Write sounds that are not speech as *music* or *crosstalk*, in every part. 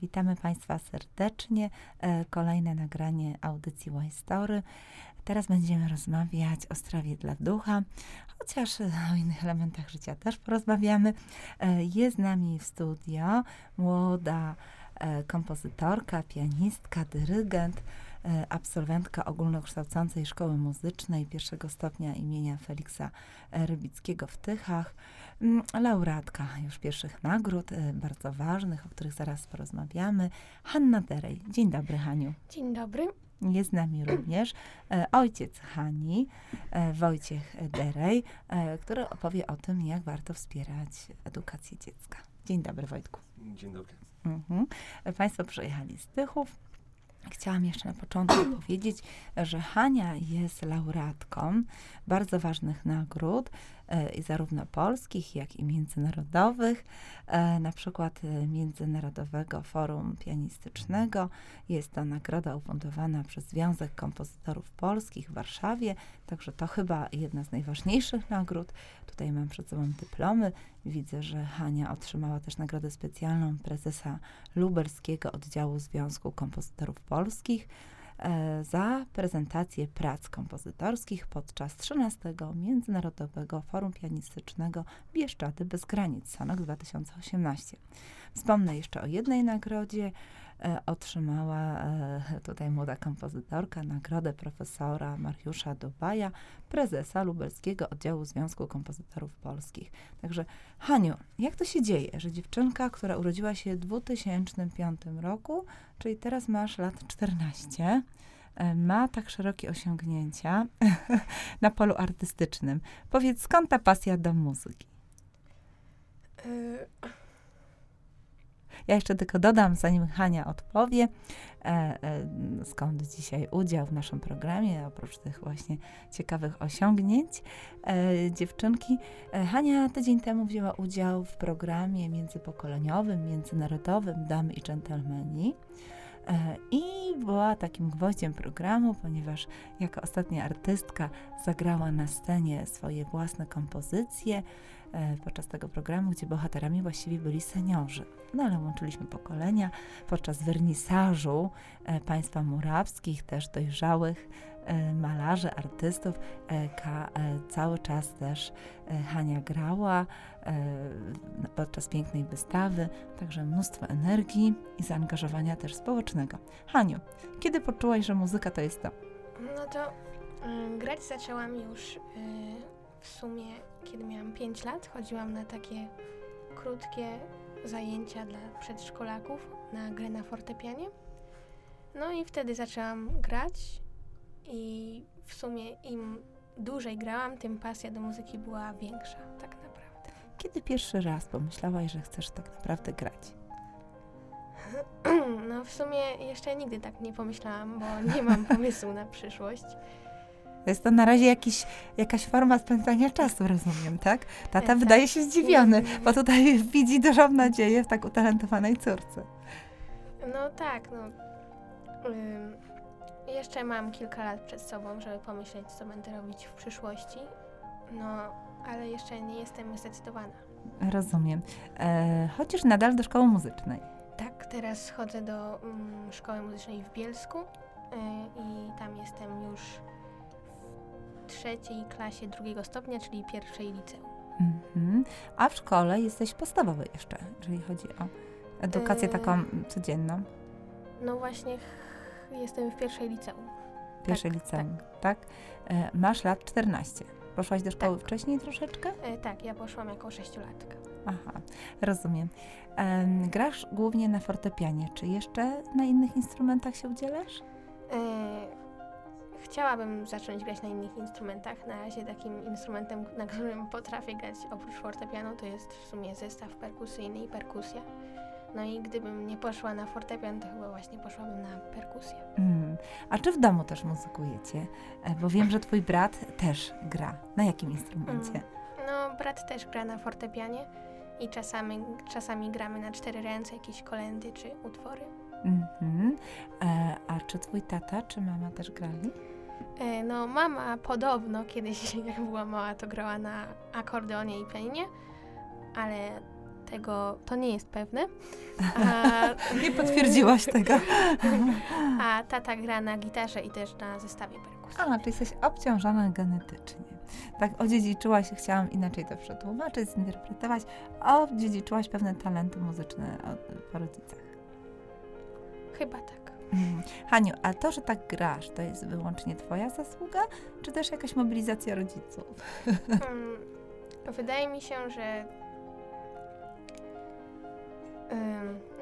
Witamy Państwa serdecznie. E, kolejne nagranie audycji Y-Story. Teraz będziemy rozmawiać o strawie dla ducha, chociaż o innych elementach życia też porozmawiamy. E, jest z nami w studio młoda e, kompozytorka, pianistka, dyrygent, absolwentka ogólnokształcącej szkoły muzycznej pierwszego stopnia imienia Feliksa Rybickiego w Tychach, mm, laureatka już pierwszych nagród, bardzo ważnych, o których zaraz porozmawiamy, Hanna Derej. Dzień dobry, Haniu. Dzień dobry. Jest z nami *clears throat* również e, ojciec Hani, e, Wojciech Derej, e, który opowie o tym, jak warto wspierać edukację dziecka. Dzień dobry, Wojtku. Dzień dobry. Mhm. Państwo przyjechali z Tychów. Chciałam jeszcze na początku *clears throat* powiedzieć, że Hania jest laureatką bardzo ważnych nagród, zarówno polskich, jak i międzynarodowych. E, na przykład e, Międzynarodowego Forum Pianistycznego. Jest to nagroda ufundowana przez Związek Kompozytorów Polskich w Warszawie, także to chyba jedna z najważniejszych nagród. Tutaj mam przed sobą dyplomy. Widzę, że Hania otrzymała też nagrodę specjalną prezesa lubelskiego oddziału Związku Kompozytorów Polskich e, za prezentację prac kompozytorskich podczas 13. Międzynarodowego Forum Pianistycznego Bieszczady bez granic, Sanok 2018. Wspomnę jeszcze o jednej nagrodzie, E, otrzymała e, tutaj młoda kompozytorka nagrodę profesora Mariusza Dubaja, prezesa lubelskiego oddziału Związku Kompozytorów Polskich. Także Haniu, jak to się dzieje, że dziewczynka, która urodziła się w 2005 roku, czyli teraz masz lat 14, e, ma tak szerokie osiągnięcia *laughs* na polu artystycznym. Powiedz, skąd ta pasja do muzyki? Ja jeszcze tylko dodam, zanim Hania odpowie, e, e, skąd dzisiaj udział w naszym programie, oprócz tych właśnie ciekawych osiągnięć e, dziewczynki. E, Hania tydzień temu wzięła udział w programie międzypokoleniowym, międzynarodowym Damy i Dżentelmeni. E, I była takim gwoździem programu, ponieważ jako ostatnia artystka zagrała na scenie swoje własne kompozycje. E, podczas tego programu, gdzie bohaterami właściwie byli seniorzy. No ale łączyliśmy pokolenia. Podczas wernisażu e, państwa murawskich, też dojrzałych e, malarzy, artystów, cały czas też Hania grała podczas pięknej wystawy, także mnóstwo energii i zaangażowania też społecznego. Haniu, kiedy poczułaś, że muzyka to jest to? No to y, grać zaczęłam już y, w sumie kiedy miałam 5 lat, chodziłam na takie krótkie zajęcia dla przedszkolaków na grę na fortepianie. No i wtedy zaczęłam grać i w sumie im dłużej grałam, tym pasja do muzyki była większa, tak naprawdę. Kiedy pierwszy raz pomyślałaś, że chcesz tak naprawdę grać? *clears throat* No w sumie jeszcze nigdy tak nie pomyślałam, bo nie mam *laughs* pomysłu na przyszłość. Jest to na razie jakiś, jakaś forma spędzania czasu, rozumiem, tak? Tata tak. wydaje się zdziwiony, bo tutaj *laughs* widzi dużą nadzieję w tak utalentowanej córce. No tak, no. Ym, jeszcze mam kilka lat przed sobą, żeby pomyśleć, co będę robić w przyszłości. No, ale jeszcze nie jestem zdecydowana. Rozumiem. E, chodzisz nadal do szkoły muzycznej. Tak, teraz chodzę do um, szkoły muzycznej w Bielsku y, i tam jestem już trzeciej klasie drugiego stopnia, czyli pierwszej liceum. Mhm. A w szkole jesteś podstawowy jeszcze, jeżeli chodzi o edukację taką codzienną. No właśnie jestem w pierwszej liceum. Pierwszej tak, liceum, tak? tak? E, masz lat 14. Poszłaś do szkoły tak. wcześniej troszeczkę? E, tak, ja poszłam jako sześciolatka. Aha, rozumiem. E, grasz głównie na fortepianie. Czy jeszcze na innych instrumentach się udzielasz? E, Chciałabym zacząć grać na innych instrumentach. Na razie takim instrumentem, na którym potrafię grać oprócz fortepianu, to jest w sumie zestaw perkusyjny i perkusja. No i gdybym nie poszła na fortepian, to chyba właśnie poszłabym na perkusję. Mm. A czy w domu też muzykujecie? E, bo wiem, że twój brat też gra. Na jakim instrumencie? Mm. No, brat też gra na fortepianie i czasami, czasami gramy na cztery ręce jakieś kolendy czy utwory. Mm -hmm. e, a czy twój tata, czy mama też grali? E, no, mama podobno kiedyś, *laughs* jak była mała, to grała na akordeonie i pianinie, ale tego to nie jest pewne. A, *laughs* nie potwierdziłaś tego. *laughs* A tata gra na gitarze i też na zestawie perkusyjnym. A, czyli jesteś obciążona genetycznie. Tak odziedziczyłaś, chciałam inaczej to przetłumaczyć, zinterpretować, odziedziczyłaś pewne talenty muzyczne po rodzicach. Chyba tak. *laughs* Haniu, a to, że tak grasz, to jest wyłącznie twoja zasługa, czy też jakaś mobilizacja rodziców? *laughs* Hmm, wydaje mi się, że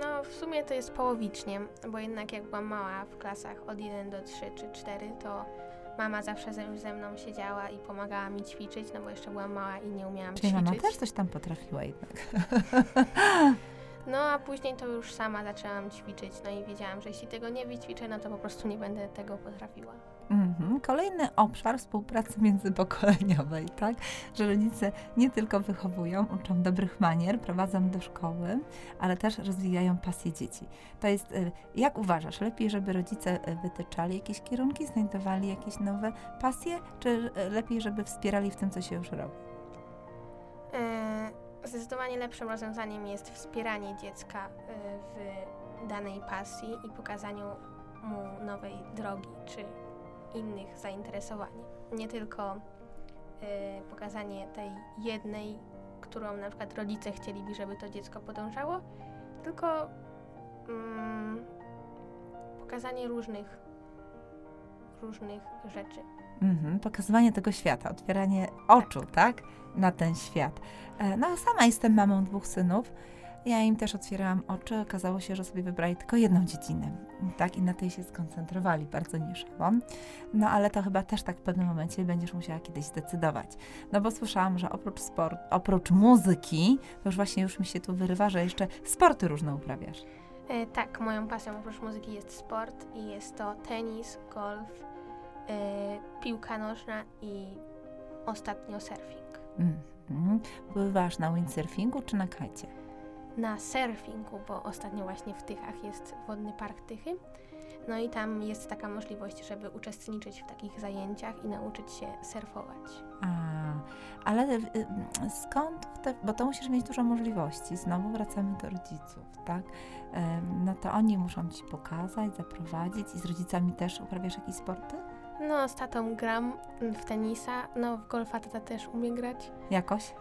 no, w sumie to jest połowicznie, bo jednak jak byłam mała w klasach od 1 do 3 czy 4, to mama zawsze ze, ze mną siedziała i pomagała mi ćwiczyć, no bo jeszcze byłam mała i nie umiałam Czyli ćwiczyć. mama też coś tam potrafiła jednak. *laughs* A później to już sama zaczęłam ćwiczyć, no i wiedziałam, że jeśli tego nie wyćwiczę, no to po prostu nie będę tego potrafiła. Mhm. Kolejny obszar współpracy *laughs* międzypokoleniowej, tak? Że rodzice nie tylko wychowują, uczą dobrych manier, prowadzą do szkoły, ale też rozwijają pasję dzieci. To jest, y, jak uważasz, lepiej, żeby rodzice y, wytyczali jakieś kierunki, znajdowali jakieś nowe pasje, czy y, lepiej, żeby wspierali w tym, co się już robi? E, zdecydowanie lepszym rozwiązaniem jest wspieranie dziecka w danej pasji i pokazaniu mu nowej drogi, czy innych zainteresowań. Nie tylko y, pokazanie tej jednej, którą na przykład rodzice chcieliby, żeby to dziecko podążało, tylko mm, pokazanie różnych, różnych rzeczy. Mhm, pokazywanie tego świata, otwieranie oczu, tak, na ten świat. E, no, sama jestem mamą dwóch synów ja im też otwierałam oczy, okazało się, że sobie wybrali tylko jedną dziedzinę, tak, i na tej się skoncentrowali bardzo niszowo. No ale to chyba też tak w pewnym momencie będziesz musiała kiedyś zdecydować. No bo słyszałam, że oprócz sport, oprócz muzyki, to już właśnie już mi się tu wyrywa, że jeszcze sporty różne uprawiasz. E, tak, moją pasją oprócz muzyki jest sport i jest to tenis, golf, piłka nożna i ostatnio surfing. Mm -hmm. Pływasz na windsurfingu czy na kajcie? na surfingu, bo ostatnio właśnie w Tychach jest wodny park Tychy. No i tam jest taka możliwość, żeby uczestniczyć w takich zajęciach i nauczyć się surfować. A, ale y, y, skąd? Te, bo to musisz mieć dużo możliwości. Znowu wracamy do rodziców, tak? no to oni muszą ci pokazać, zaprowadzić i z rodzicami też uprawiasz jakieś sporty? No, z tatą gram w tenisa, no w golfa tata też umie grać. Jakoś?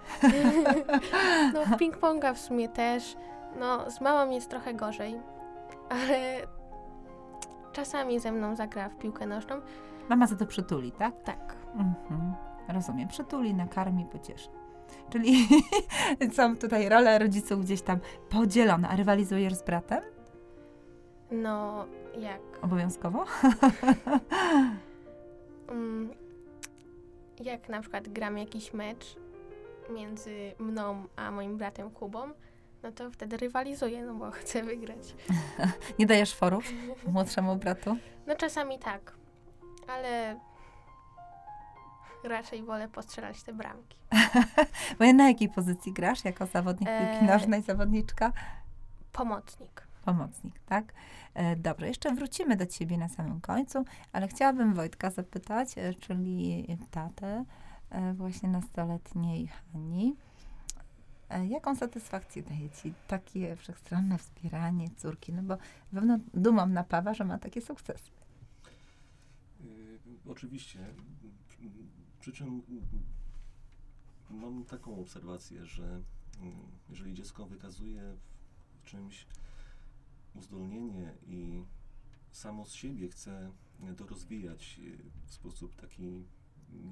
*laughs* no w *laughs* ping-ponga w sumie też. No z mamą jest trochę gorzej, ale czasami ze mną zagra w piłkę nożną. Mama za to przytuli, tak? Tak. Mhm. Rozumiem. Przytuli, nakarmi, pocieszy. Czyli *laughs* są tutaj role rodziców gdzieś tam podzielone. A rywalizujesz z bratem? No, jak? Obowiązkowo? Um, jak na przykład gram jakiś mecz między mną a moim bratem Kubą, no to wtedy rywalizuję, no bo *laughs* chcę wygrać. Nie dajesz forów młodszemu bratu? No czasami tak, ale raczej wolę postrzelać te bramki. *laughs* Bo na jakiej pozycji grasz jako zawodnik piłki e, nożnej, zawodniczka? Pomocnik. Pomocnik, tak? E, dobrze, jeszcze wrócimy do ciebie na samym końcu, ale chciałabym Wojtka zapytać, e, czyli tatę e, właśnie nastoletniej Hani. Jaką satysfakcję daje ci takie wszechstronne wspieranie córki? No bo pewno dumą napawa, że ma takie sukcesy. Yy, oczywiście. Przy czym mam taką obserwację, że jeżeli dziecko wykazuje w czymś uzdolnienie i samo z siebie chce to rozwijać w sposób taki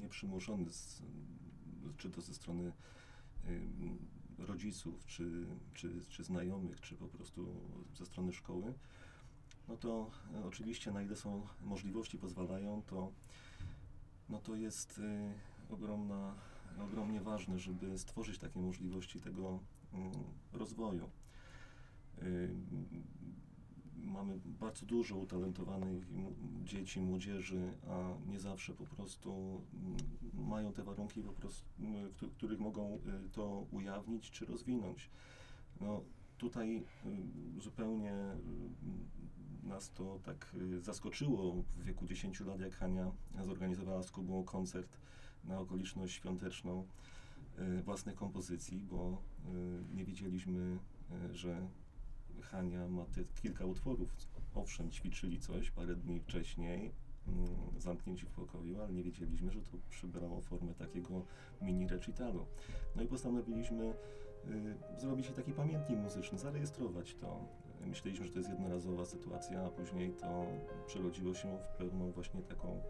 nieprzymuszony, z, czy to ze strony rodziców, czy, czy, czy znajomych, czy po prostu ze strony szkoły, no to oczywiście na ile są możliwości pozwalają, to, no to jest y, ogromna, ogromnie ważne, żeby stworzyć takie możliwości tego rozwoju. Y, mamy bardzo dużo utalentowanych dzieci, młodzieży, a nie zawsze po prostu mm, mają te warunki, po prostu, w których mogą y, to ujawnić czy rozwinąć. No, tutaj y, zupełnie nas to tak zaskoczyło w wieku 10 lat, jak Hania zorganizowała z Kubą koncert na okoliczność świąteczną własnych kompozycji, bo nie wiedzieliśmy, że Hania ma te kilka utworów. Owszem, ćwiczyli coś parę dni wcześniej, mm, zamknięci w pokoju, ale nie wiedzieliśmy, że to przybrało formę takiego mini recitalu. No i postanowiliśmy y, zrobić taki pamiętnik muzyczny, zarejestrować to. Myśleliśmy, że to jest jednorazowa sytuacja, a później to przerodziło się w pewną właśnie taką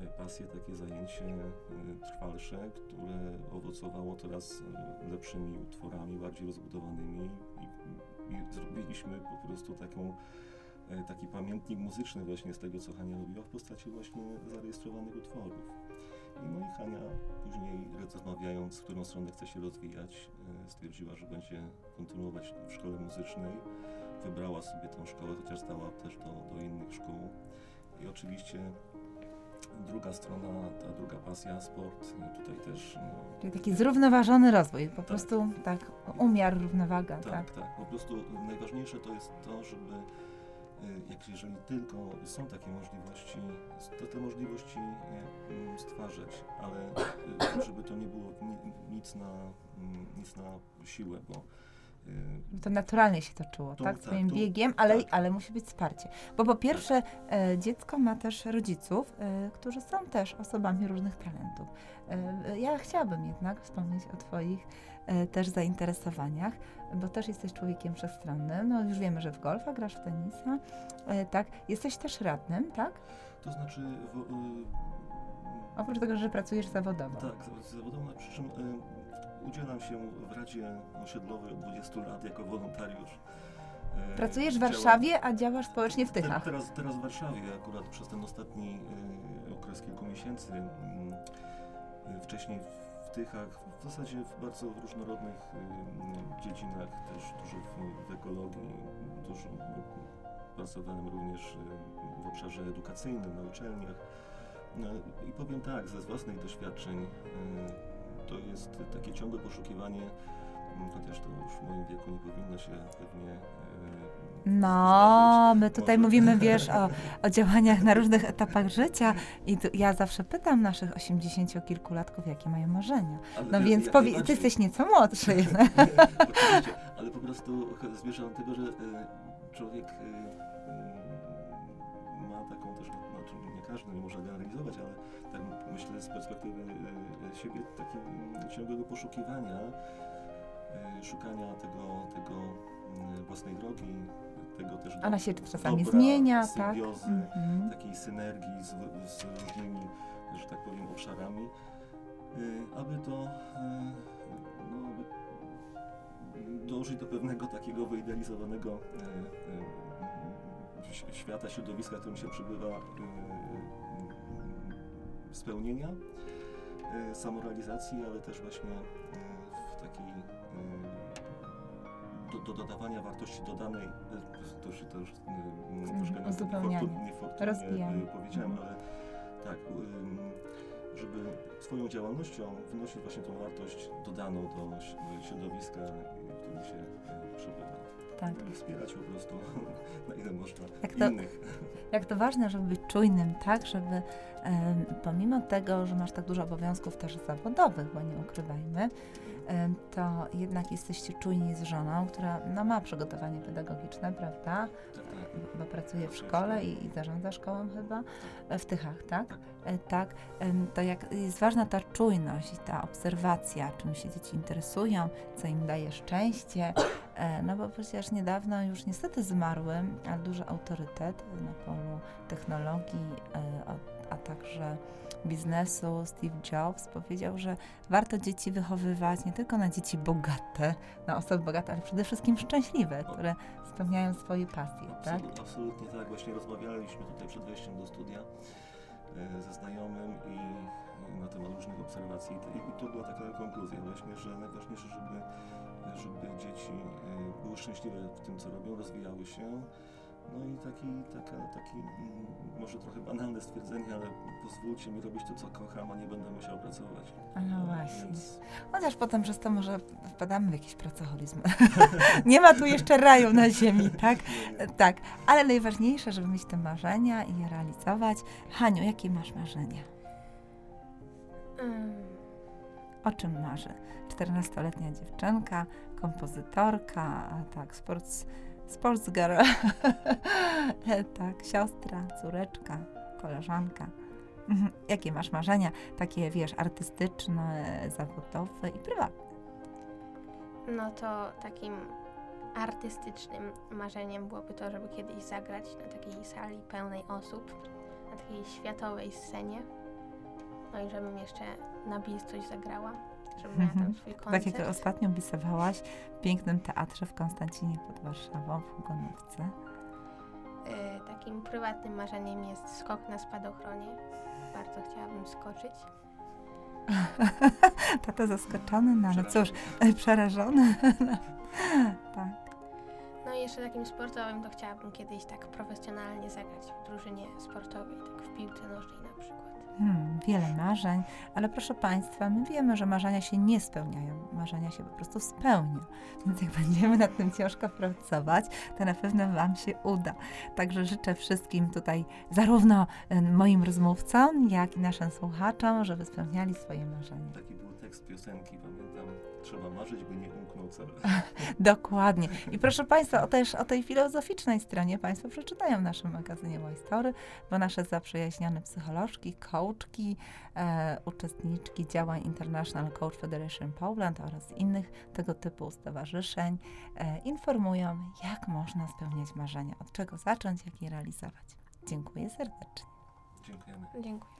y, pasję, takie zajęcie y, trwalsze, które owocowało teraz y, lepszymi utworami, bardziej rozbudowanymi i, zrobiliśmy po prostu taką e, taki pamiętnik muzyczny właśnie z tego, co Hania robiła w postaci właśnie zarejestrowanych utworów. I no i Hania później rozmawiając, w którą stronę chce się rozwijać, e, stwierdziła, że będzie kontynuować w szkole muzycznej. Wybrała sobie tę szkołę, chociaż zdała też do, do innych szkół. I oczywiście druga strona, ta druga pasja, sport, e, tutaj też no, Czyli taki zrównoważony rozwój, po prostu tak, umiar, równowaga, tak. Tak, tak. Po prostu najważniejsze to jest to, żeby y, jak jeżeli tylko są takie możliwości, to te możliwości y, mm, stwarzać, ale y, żeby to nie było ni- nic na, mm, nic na siłę, bo To naturalnie się toczyło, To tak? tak, Swoim to- biegiem, ale, tak. ale musi być wsparcie. Bo po pierwsze, e, dziecko ma też rodziców, e, którzy są też osobami różnych talentów. E, ja chciałabym jednak wspomnieć o Twoich też zainteresowaniach, bo też jesteś człowiekiem wszechstronnym. No już wiemy, że w golfa grasz w tenisa, tak? Jesteś też radnym, tak? to znaczy w, y, Oprócz tego, że pracujesz zawodowo. Tak, zawodowo, przy czym y, udzielam się w Radzie Osiedlowej od 20 lat jako wolontariusz. Y, Pracujesz w Warszawie, a działasz społecznie w Tychach. Teraz, teraz w Warszawie, akurat przez ten ostatni y, okres kilku miesięcy. mm, y, wcześniej w, Tychach, w zasadzie w bardzo różnorodnych dziedzinach, też dużo w, w ekologii, dużo pracowałem również w obszarze edukacyjnym, na uczelniach. No, I powiem tak, ze własnych doświadczeń, to jest takie ciągłe poszukiwanie, mm, chociaż to już w moim wieku nie powinno się pewnie y, No, my tutaj mówimy, wiesz, o, *laughs* o działaniach na różnych etapach życia i tu, ja zawsze pytam naszych 80-kilkulatków, jakie mają marzenia. Ale No więc powie, ty jesteś nieco młodszy *laughs* ale po prostu zmierzam do tego, że e, człowiek e, taką też, znaczy nie każdy, nie może generalizować, ale tak myślę z perspektywy e, siebie takiego ciągłego poszukiwania, e, szukania tego, tego mm, własnej drogi, tego też Ona się czasami dobra, zmienia, tak? symbiozy, Mhm. takiej synergii z, z różnymi, że tak powiem, obszarami, aby to no, dążyć do pewnego takiego wyidealizowanego świata, środowiska, w którym się przebywa y, y, spełnienia, y, samorealizacji, ale też właśnie w takiej do, do dodawania wartości dodanej, to już, to już troszkę na- uzupełnianie. niefortun- niefortunnie, Rozwijanie. y, powiedziałem, Mhm. ale tak, żeby swoją działalnością wnosić właśnie tą wartość dodaną do środowiska, w którym się. Tak. Wspierać po prostu *laughs* na ile można Jak to- innych. Jak to ważne, żeby być czujnym, tak, żeby pomimo tego, że masz tak dużo obowiązków też zawodowych, bo nie ukrywajmy, to jednak jesteście czujni z żoną, która no, ma przygotowanie pedagogiczne, prawda? Tak, tak. bo pracuje w szkole i, i zarządza szkołą chyba, e, w Tychach, tak? Tak. E, Tak, to jak jest ważna ta czujność i ta obserwacja, czym się dzieci interesują, co im daje szczęście, no bo przecież niedawno już niestety zmarły, ale duży autorytet na polu technologii, e, a, także biznesu, Steve Jobs powiedział, że warto dzieci wychowywać nie tylko na dzieci bogate, na osoby bogate, ale przede wszystkim szczęśliwe, które spełniają swoje pasje, tak? Absolut, absolutnie tak. Właśnie rozmawialiśmy tutaj przed wejściem do studia e, ze znajomym i e, na temat różnych obserwacji i, i to była taka konkluzja właśnie, że najważniejsze, żeby, żeby dzieci e, były szczęśliwe w tym, co robią, rozwijały się. No i taki, taka, taki mm, może trochę banalne stwierdzenie, ale pozwólcie mi robić to, co kocham, a nie będę musiał pracować. A no właśnie. Więc Chociaż potem przez to może wpadamy w jakiś pracoholizm. *laughs* nie ma tu jeszcze raju na ziemi, *laughs* tak? Tak, ale najważniejsze, żeby mieć te marzenia i je realizować. Haniu, jakie masz marzenia? Ym, O czym marzy? 14-letnia dziewczynka, kompozytorka, tak, sports, sports girl, *laughs* tak, siostra, córeczka, koleżanka. Mhm. Jakie masz marzenia? Takie, wiesz, artystyczne, zawodowe i prywatne. No to takim artystycznym marzeniem byłoby to, żeby kiedyś zagrać na takiej sali pełnej osób, na takiej światowej scenie. No i żebym jeszcze na bis coś zagrała, żebym miała tam Mhm. swój Tak koncert. jak ostatnio pisywałaś w pięknym teatrze w Konstancinie pod Warszawą, w Hugonówce. Y, takim prywatnym marzeniem jest skok na spadochronie. Bardzo chciałabym skoczyć. *laughs* Tata zaskoczony, no ale cóż, przerażony. *laughs* tak. No i jeszcze takim sportowym to chciałabym kiedyś tak profesjonalnie zagrać w drużynie sportowej, tak w piłce nożnej na przykład. Hmm, wiele marzeń, ale proszę Państwa, my wiemy, że marzenia się nie spełniają. Marzenia się po prostu spełnia. Więc jak *laughs* będziemy nad tym ciężko pracować, to na pewno Wam się uda. Także życzę wszystkim tutaj, zarówno moim rozmówcom, jak i naszym słuchaczom, żeby spełniali swoje marzenia. Tekst piosenki, pamiętam. Trzeba marzyć, by nie umknął cel. *laughs* Dokładnie. I proszę Państwa, o też o tej filozoficznej stronie Państwo przeczytają w naszym magazynie My Story, bo nasze zaprzyjaźnione psycholożki, coachki, e, uczestniczki działań International Coach Federation Poland oraz innych tego typu stowarzyszeń e, informują, jak można spełniać marzenia, od czego zacząć, jak je realizować. Dziękuję serdecznie. Dziękujemy. Dziękuję.